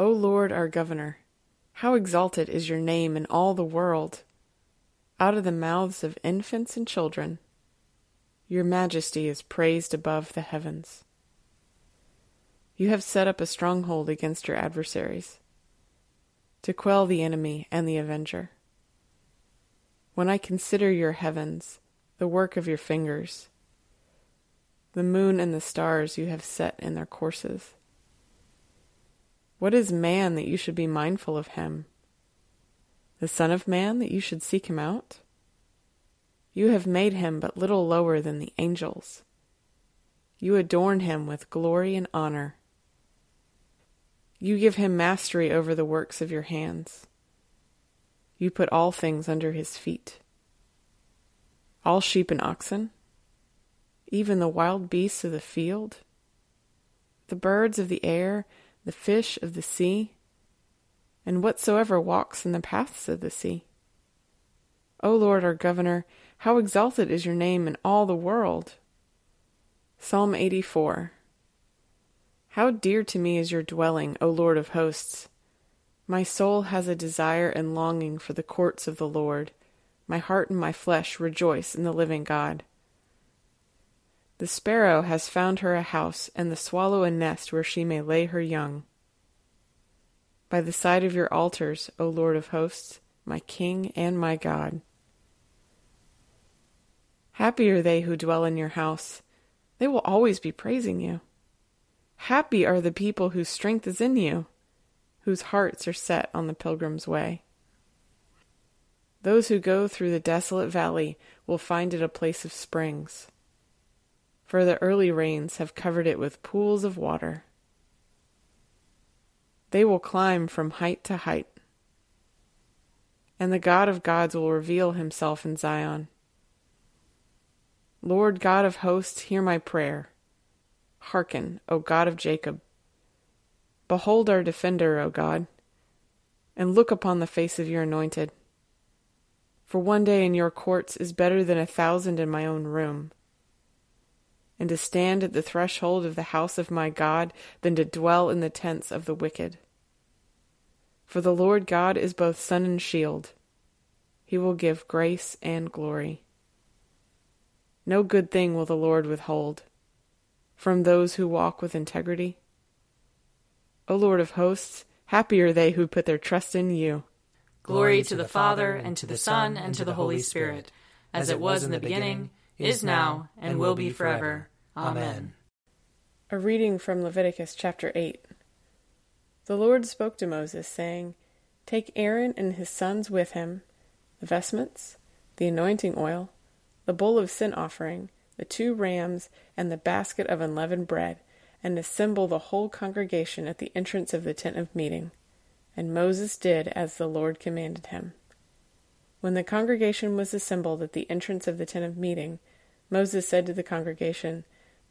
O Lord our Governor, how exalted is your name in all the world! Out of the mouths of infants and children, your majesty is praised above the heavens. You have set up a stronghold against your adversaries, to quell the enemy and the avenger. When I consider your heavens, the work of your fingers, the moon and the stars you have set in their courses, what is man that you should be mindful of him? The Son of Man that you should seek him out? You have made him but little lower than the angels. You adorn him with glory and honor. You give him mastery over the works of your hands. You put all things under his feet. All sheep and oxen, even the wild beasts of the field, the birds of the air, the fish of the sea, and whatsoever walks in the paths of the sea. O Lord our Governor, how exalted is your name in all the world! Psalm 84 How dear to me is your dwelling, O Lord of hosts! My soul has a desire and longing for the courts of the Lord. My heart and my flesh rejoice in the living God. The sparrow has found her a house, and the swallow a nest where she may lay her young. By the side of your altars, O Lord of hosts, my King and my God. Happy are they who dwell in your house. They will always be praising you. Happy are the people whose strength is in you, whose hearts are set on the pilgrim's way. Those who go through the desolate valley will find it a place of springs for the early rains have covered it with pools of water. They will climb from height to height, and the God of gods will reveal himself in Zion. Lord God of hosts, hear my prayer. Hearken, O God of Jacob. Behold our defender, O God, and look upon the face of your anointed. For one day in your courts is better than a thousand in my own room and to stand at the threshold of the house of my God than to dwell in the tents of the wicked. For the Lord God is both sun and shield. He will give grace and glory. No good thing will the Lord withhold from those who walk with integrity. O Lord of hosts, happy are they who put their trust in you. Glory to the Father, and to the Son, and to the Holy Spirit, as it was in the beginning is now, and will be forever. Amen. A reading from Leviticus chapter 8. The Lord spoke to Moses, saying, Take Aaron and his sons with him, the vestments, the anointing oil, the bowl of sin offering, the two rams, and the basket of unleavened bread, and assemble the whole congregation at the entrance of the tent of meeting. And Moses did as the Lord commanded him. When the congregation was assembled at the entrance of the tent of meeting, Moses said to the congregation,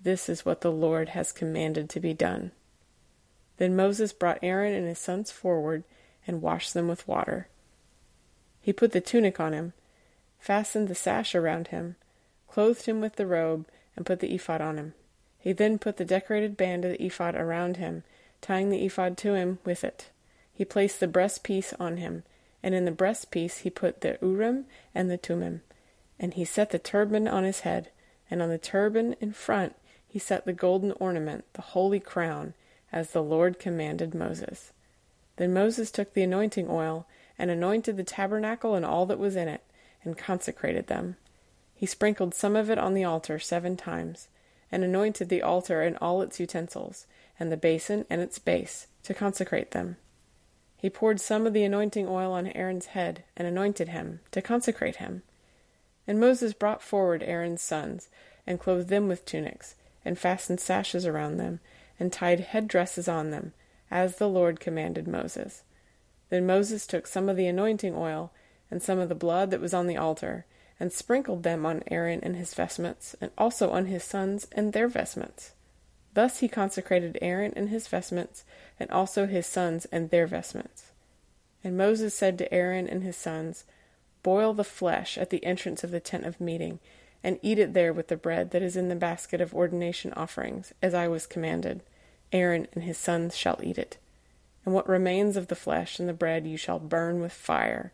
This is what the Lord has commanded to be done. Then Moses brought Aaron and his sons forward and washed them with water. He put the tunic on him, fastened the sash around him, clothed him with the robe, and put the ephod on him. He then put the decorated band of the ephod around him, tying the ephod to him with it. He placed the breastpiece on him, and in the breastpiece he put the Urim and the Thummim. And he set the turban on his head, and on the turban in front he set the golden ornament, the holy crown, as the Lord commanded Moses. Then Moses took the anointing oil, and anointed the tabernacle and all that was in it, and consecrated them. He sprinkled some of it on the altar seven times, and anointed the altar and all its utensils, and the basin and its base, to consecrate them. He poured some of the anointing oil on Aaron's head, and anointed him, to consecrate him. And Moses brought forward Aaron's sons, and clothed them with tunics, and fastened sashes around them, and tied head dresses on them, as the Lord commanded Moses. Then Moses took some of the anointing oil, and some of the blood that was on the altar, and sprinkled them on Aaron and his vestments, and also on his sons and their vestments. Thus he consecrated Aaron and his vestments, and also his sons and their vestments. And Moses said to Aaron and his sons, Boil the flesh at the entrance of the tent of meeting, and eat it there with the bread that is in the basket of ordination offerings, as I was commanded. Aaron and his sons shall eat it. And what remains of the flesh and the bread you shall burn with fire.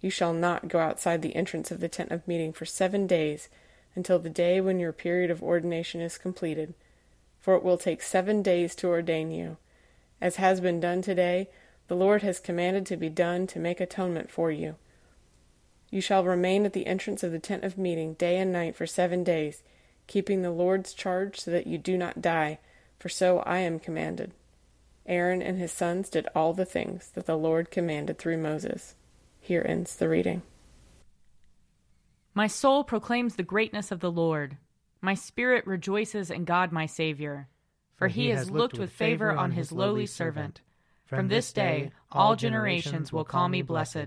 You shall not go outside the entrance of the tent of meeting for seven days, until the day when your period of ordination is completed. For it will take seven days to ordain you. As has been done today, the Lord has commanded to be done to make atonement for you. You shall remain at the entrance of the tent of meeting day and night for seven days, keeping the Lord's charge so that you do not die for so I am commanded. Aaron and his sons did all the things that the Lord commanded through Moses. Here ends the reading. My soul proclaims the greatness of the Lord. My spirit rejoices in God my Saviour. For he has looked with favor on his lowly servant. From this day all generations will call me blessed.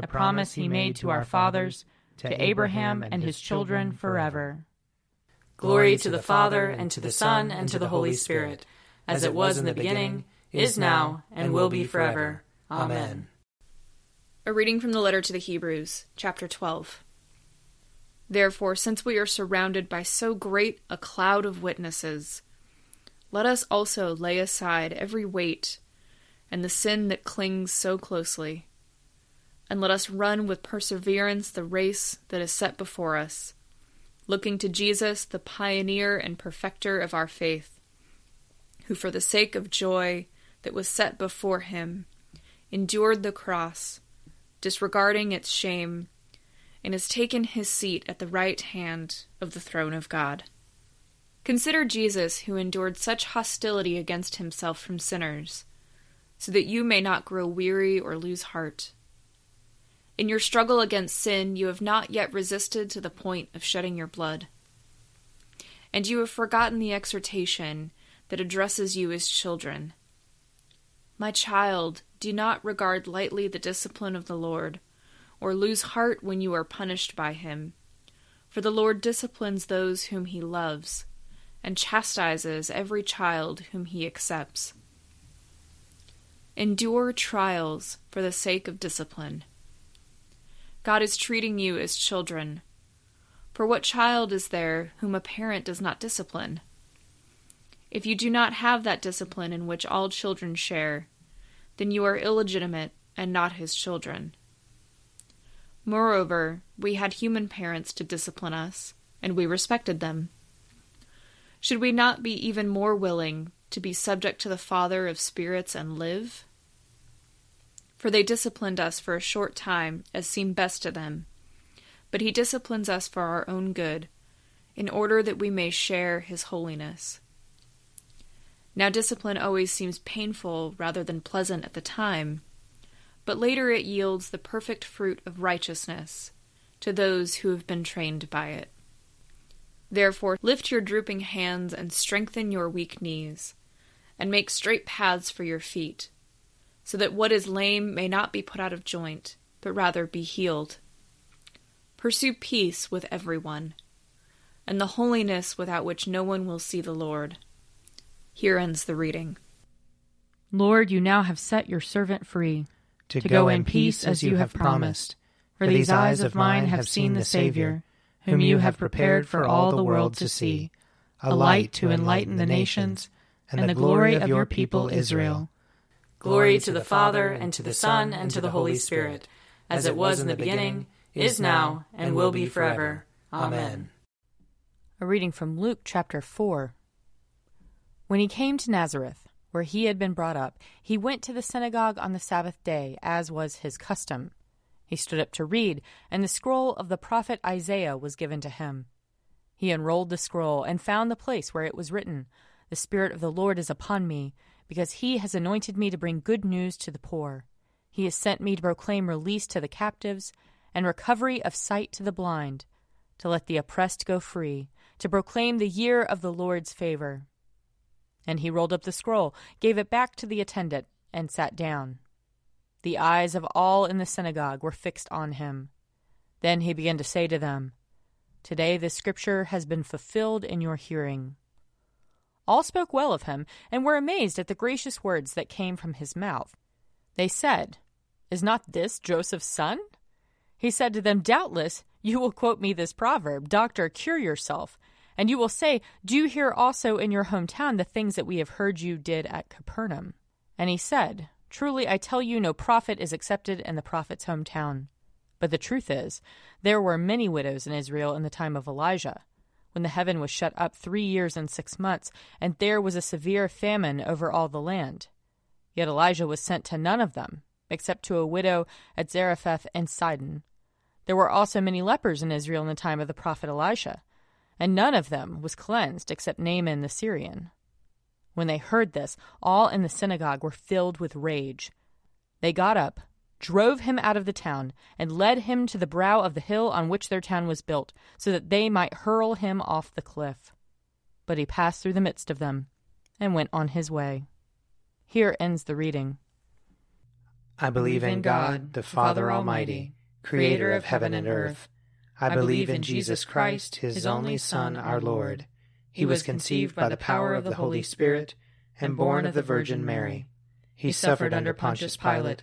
the promise he made to our fathers, to Abraham and his children forever. Glory to the Father, and to the Son, and to the Holy Spirit as it was in the beginning, is now, and will be forever. Amen. A reading from the letter to the Hebrews, chapter 12. Therefore, since we are surrounded by so great a cloud of witnesses, let us also lay aside every weight and the sin that clings so closely, and let us run with perseverance the race that is set before us, looking to Jesus, the pioneer and perfecter of our faith who for the sake of joy that was set before him endured the cross, disregarding its shame, and has taken his seat at the right hand of the throne of God. Consider Jesus, who endured such hostility against himself from sinners, so that you may not grow weary or lose heart. In your struggle against sin, you have not yet resisted to the point of shedding your blood. And you have forgotten the exhortation that addresses you as children. My child, do not regard lightly the discipline of the Lord, or lose heart when you are punished by him. For the Lord disciplines those whom he loves, and chastises every child whom he accepts. Endure trials for the sake of discipline. God is treating you as children. For what child is there whom a parent does not discipline? If you do not have that discipline in which all children share, then you are illegitimate and not his children. Moreover, we had human parents to discipline us, and we respected them. Should we not be even more willing to be subject to the Father of spirits and live? For they disciplined us for a short time as seemed best to them, but he disciplines us for our own good, in order that we may share his holiness. Now, discipline always seems painful rather than pleasant at the time, but later it yields the perfect fruit of righteousness to those who have been trained by it. Therefore, lift your drooping hands and strengthen your weak knees, and make straight paths for your feet, so that what is lame may not be put out of joint, but rather be healed. Pursue peace with everyone, and the holiness without which no one will see the Lord. Here ends the reading. Lord, you now have set your servant free. to go in peace as you have promised. For these eyes of mine have seen the Savior, whom you have prepared for all the world to see, a light to enlighten the nations, and the glory of your people Israel. Glory to the Father, and to the Son, and to the Holy Spirit, as it was in the beginning, is now, and will be forever. Amen. A reading from Luke chapter 4. When he came to Nazareth, where he had been brought up, he went to the synagogue on the Sabbath day, as was his custom. He stood up to read, and the scroll of the prophet Isaiah was given to him. He unrolled the scroll and found the place where it was written, The Spirit of the Lord is upon me, because he has anointed me to bring good news to the poor. He has sent me to proclaim release to the captives and recovery of sight to the blind, to let the oppressed go free, to proclaim the year of the Lord's favor. And he rolled up the scroll, gave it back to the attendant, and sat down. The eyes of all in the synagogue were fixed on him. Then he began to say to them, Today this scripture has been fulfilled in your hearing. All spoke well of him, and were amazed at the gracious words that came from his mouth. They said, Is not this Joseph's son? He said to them, Doubtless you will quote me this proverb, Doctor, cure yourself. And you will say, Do you hear also in your hometown the things that we have heard you did at Capernaum? And he said, Truly I tell you, no prophet is accepted in the prophet's hometown. But the truth is, there were many widows in Israel in the time of Elijah, when the heaven was shut up three years and six months, and there was a severe famine over all the land. Yet Elijah was sent to none of them, except to a widow at Zarephath in Sidon. There were also many lepers in Israel in the time of the prophet Elisha and none of them was cleansed except Naaman the Syrian. When they heard this, all in the synagogue were filled with rage. They got up, drove him out of the town, and led him to the brow of the hill on which their town was built, so that they might hurl him off the cliff. But he passed through the midst of them and went on his way. Here ends the reading. I believe in God, the Father Almighty, creator of heaven and earth. I believe in Jesus Christ, his only Son, our Lord. He was conceived by the power of the Holy Spirit and born of the Virgin Mary. He suffered under Pontius Pilate,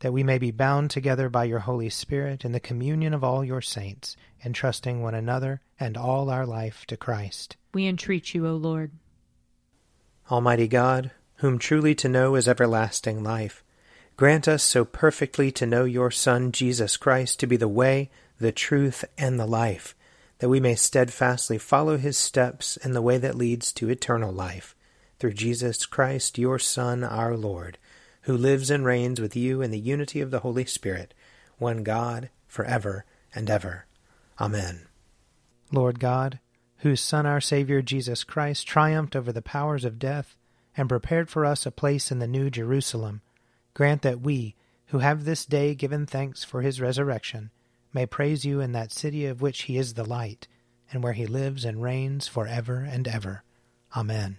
That we may be bound together by your Holy Spirit in the communion of all your saints, entrusting one another and all our life to Christ. We entreat you, O Lord. Almighty God, whom truly to know is everlasting life, grant us so perfectly to know your Son, Jesus Christ, to be the way, the truth, and the life that we may steadfastly follow his steps in the way that leads to eternal life, through Jesus Christ, your Son, our Lord, who lives and reigns with you in the unity of the Holy Spirit, one God, for ever and ever. Amen. Lord God, whose Son, our Savior Jesus Christ, triumphed over the powers of death and prepared for us a place in the New Jerusalem, grant that we, who have this day given thanks for his resurrection, may praise you in that city of which he is the light, and where he lives and reigns for ever and ever. Amen.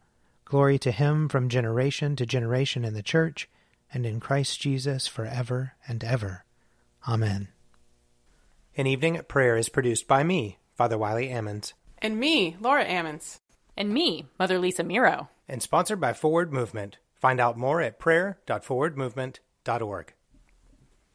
Glory to Him from generation to generation in the Church and in Christ Jesus forever and ever. Amen. An Evening at Prayer is produced by me, Father Wiley Ammons. And me, Laura Ammons. And me, Mother Lisa Miro. And sponsored by Forward Movement. Find out more at prayer.forwardmovement.org.